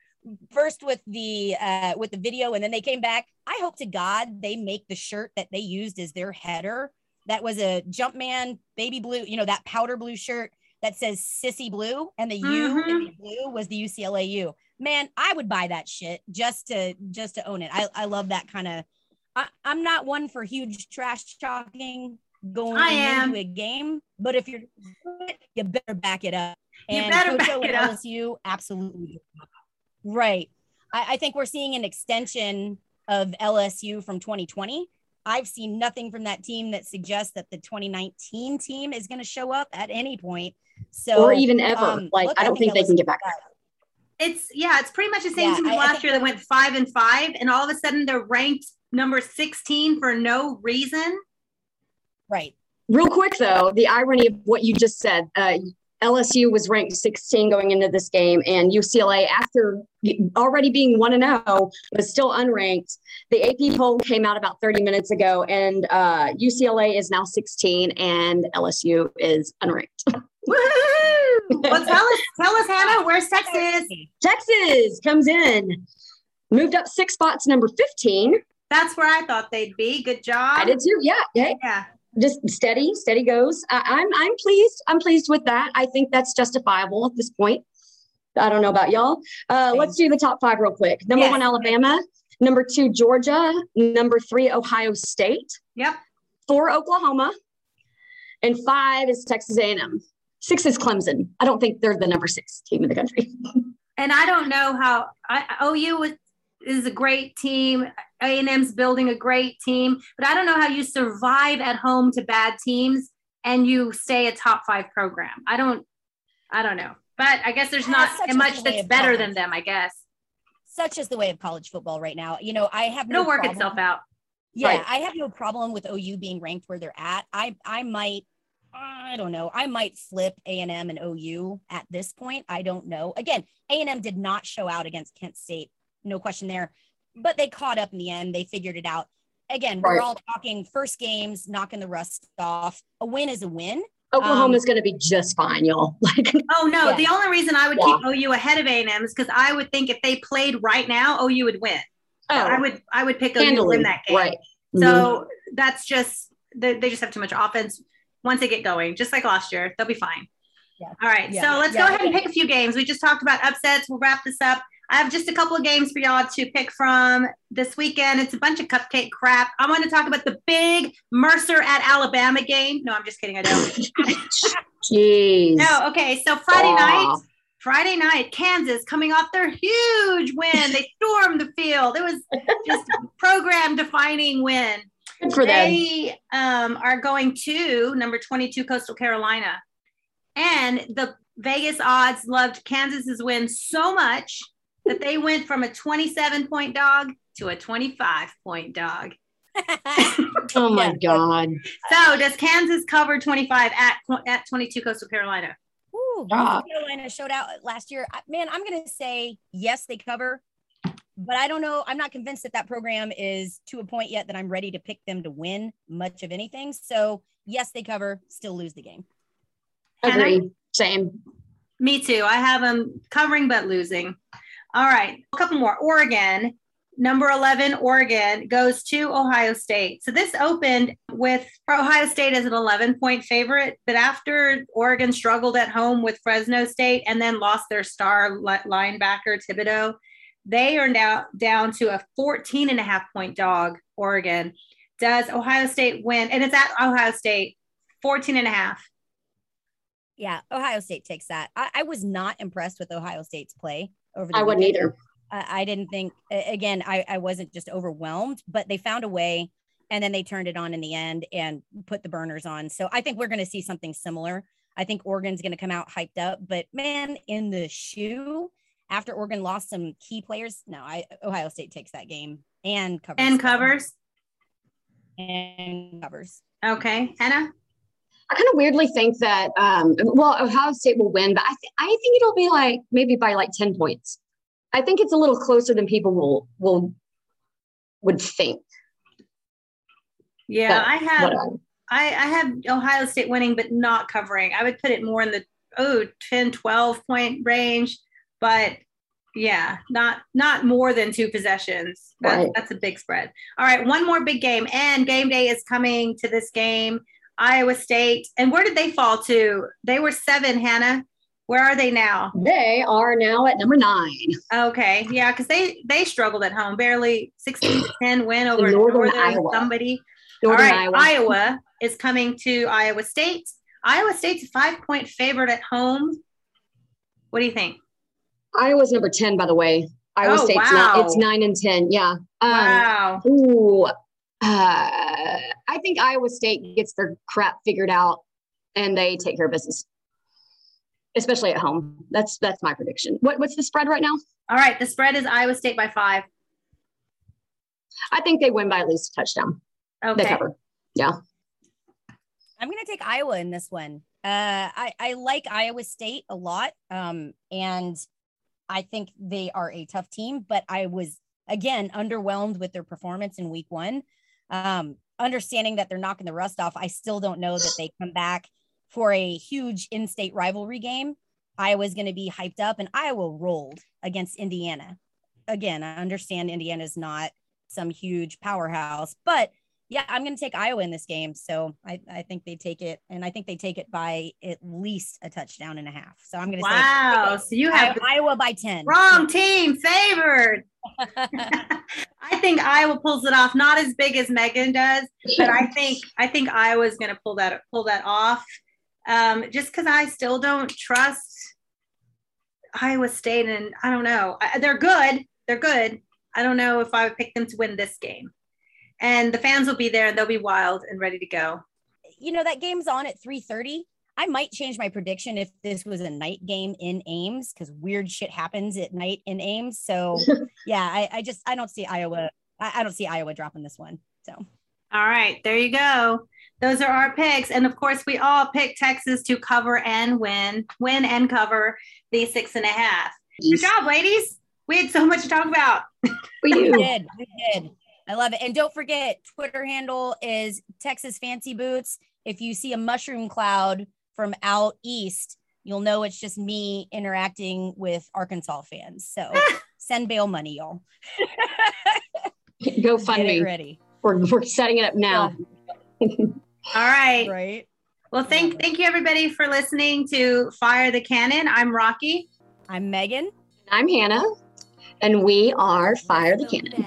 first with the uh with the video and then they came back. I hope to God they make the shirt that they used as their header. That was a Jumpman baby blue, you know, that powder blue shirt that says sissy blue and the U in mm-hmm. the blue was the UCLA U. Man, I would buy that shit just to just to own it. I, I love that kind of I'm not one for huge trash talking going I am. into a game, but if you're you better back it up. You better Coach back O it and up. LSU, absolutely. Right. I, I think we're seeing an extension of LSU from 2020. I've seen nothing from that team that suggests that the 2019 team is going to show up at any point. So, or even ever. um, like, look, I don't think they can get back. It's yeah, it's pretty much the same Yeah, team as I- I last think year that went five and five, and all of a sudden they're ranked number 16 for no reason. Right. Real quick, though, the irony of what you just said. Uh, LSU was ranked 16 going into this game, and UCLA, after already being 1 and 0, was still unranked. The AP poll came out about 30 minutes ago, and uh, UCLA is now 16, and LSU is unranked. Woo! Well, tell us, tell us, Hannah, where's Texas? Texas comes in, moved up six spots, number 15. That's where I thought they'd be. Good job. I did too. Yeah. Hey, Yeah. Just steady, steady goes. I, I'm I'm pleased. I'm pleased with that. I think that's justifiable at this point. I don't know about y'all. Uh, let's do the top five real quick. Number Yes. one, Alabama. Number two, Georgia. Number three, Ohio State. Yep. Four, Oklahoma. And five is Texas A&M. Six is Clemson. I don't think they're the number six team in the country. And I don't know how I, OU is a great team. A&M's building a great team, but I don't know how you survive at home to bad teams and you stay a top five program. I don't, I don't know. But I guess there's not much that's better college. than them. I guess Such is the way of college football right now. You know, I have no it'll work problem- itself out. Yeah, Right. I have no problem with OU being ranked where they're at. I I might I don't know. I might flip A&M and OU at this point. I don't know. Again, A&M did not show out against Kent State. No question there. But they caught up in the end. They figured it out. Again, we're all talking first games, knocking the rust off. A win is a win. Oklahoma's um, going to be just fine, y'all. Like, Oh no, Yeah. the only reason I would Yeah. keep OU ahead of A&M is because I would think if they played right now, OU would win. Oh, I would I would pick OU to win that game. right? So mm-hmm. that's just they, they just have too much offense. Once they get going, just like last year, they'll be fine. Yeah. All right. Yeah. So let's Yeah. go ahead and pick a few games. We just talked about upsets. We'll wrap this up. I have just a couple of games for y'all to pick from this weekend. It's a bunch of cupcake crap. I want to talk about the big Mercer at Alabama game. No, I'm just kidding. I don't. Jeez. no. Okay. So Friday Aw. night, Friday night, Kansas coming off their huge win. They stormed the field. It was just program defining win. Good for them. They um, are going to number 22 Coastal Carolina. And the Vegas odds loved Kansas's win so much that they went from a 27 point dog to a 25 point dog. Oh my Yeah. God. So does Kansas cover 25 at at 22 Coastal Carolina? Ooh, Ah. North Carolina showed out last year. Man, I'm going to say yes, they cover, but I don't know. I'm not convinced that that program is to a point yet that I'm ready to pick them to win much of anything. So yes, they cover, still lose the game. Agree. Same. Me too. I have them covering but losing. All right, a couple more. Oregon, number 11, Oregon goes to Ohio State. So this opened with Ohio State as an 11 point favorite, but after Oregon struggled at home with Fresno State and then lost their star linebacker, Thibodeaux, they are now down to a 14 and a half point dog, Oregon. Does Ohio State win? And it's at Ohio State, 14 and a half. Yeah, Ohio State takes that. I, I was not impressed with Ohio State's play over the I wouldn't weekend. either. I, I didn't think again, I, I wasn't just overwhelmed, but they found a way and then they turned it on in the end and put the burners on. So I think we're going to see something similar. I think Oregon's going to come out hyped up, but man, in the shoe, after Oregon lost some key players, no, I Ohio State takes that game and covers And covers. and covers. Okay. Hannah? I kind of weirdly think that, um, well, Ohio State will win, but I, th- I think it'll be like maybe by like 10 points. I think it's a little closer than people will, will, would think. Yeah, But I have Whatever. I, I have Ohio State winning, but not covering. I would put it more in the oh 10, 12 point range, but yeah, not not more than two possessions. That's, Right. that's a big spread. All right, one more big game, and game day is coming to this game. Iowa State, and where did they fall to? They were seven. Hannah, where are they now? They are now at number nine. Okay, yeah, because they they struggled at home, barely sixteen to ten win over Northern Northern, Iowa. somebody. Northern All right, Iowa. Iowa is coming to Iowa State. Iowa State's a five point favorite at home. What do you think? Iowa's number 10, by the way. Iowa Oh, State's wow. not, it's nine and 10. Yeah. Um, wow. Ooh, uh, I think Iowa State gets their crap figured out and they take care of business, especially at home. That's that's my prediction. What what's the spread right now? All right, the spread is Iowa State by five. I think they win by at least a touchdown. They Okay. cover. I'm going to take Iowa in this one. Uh, I, I like Iowa State a lot. Um, and I think they are a tough team, but I was, again, underwhelmed with their performance in week one. Um, understanding that they're knocking the rust off, I still don't know that they come back for a huge in-state rivalry game, Iowa's going to be hyped up, and Iowa rolled against Indiana. Again, I understand Indiana's not some huge powerhouse, but yeah, I'm going to take Iowa in this game. So I, I think they take it, and I think they take it by at least a touchdown and a half. So I'm going to say Wow. say So you have Iowa, by 10. wrong team favored. I think Iowa pulls it off. Not as big as Megan does, but I think I think Iowa's going to pull that pull that off. Um, just because I still don't trust Iowa State, and I don't know. I, they're good. They're good. I don't know if I would pick them to win this game. And the fans will be there, and they'll be wild and ready to go. you know that game's on at 3:30. I might change my prediction if this was a night game in Ames because weird shit happens at night in Ames. So yeah, I, I just I don't see Iowa. I, I don't see Iowa dropping this one. So All right, there you go. Those are our picks. And of course, we all picked Texas to cover and win, win and cover the six and a half. Good job, ladies. We had so much to talk about. We we did, we did. I love it. And don't forget, Twitter handle is Texas Fancy Boots. If you see a mushroom cloud from out east, you'll know it's just me interacting with Arkansas fans. So send bail money, y'all. Go fund me. ready. We're, we're setting it up now. All right. Right. Well, thank thank you everybody for listening to Fire the Cannon. I'm Rocky. I'm Megan. I'm Hannah, and we are Fire the What's Cannon.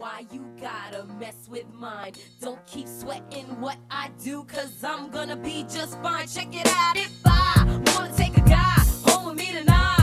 Why you gotta mess with mine? Don't keep sweating what I do, cause I'm gonna be just fine. Check it out. If I wanna take a guy home with me tonight.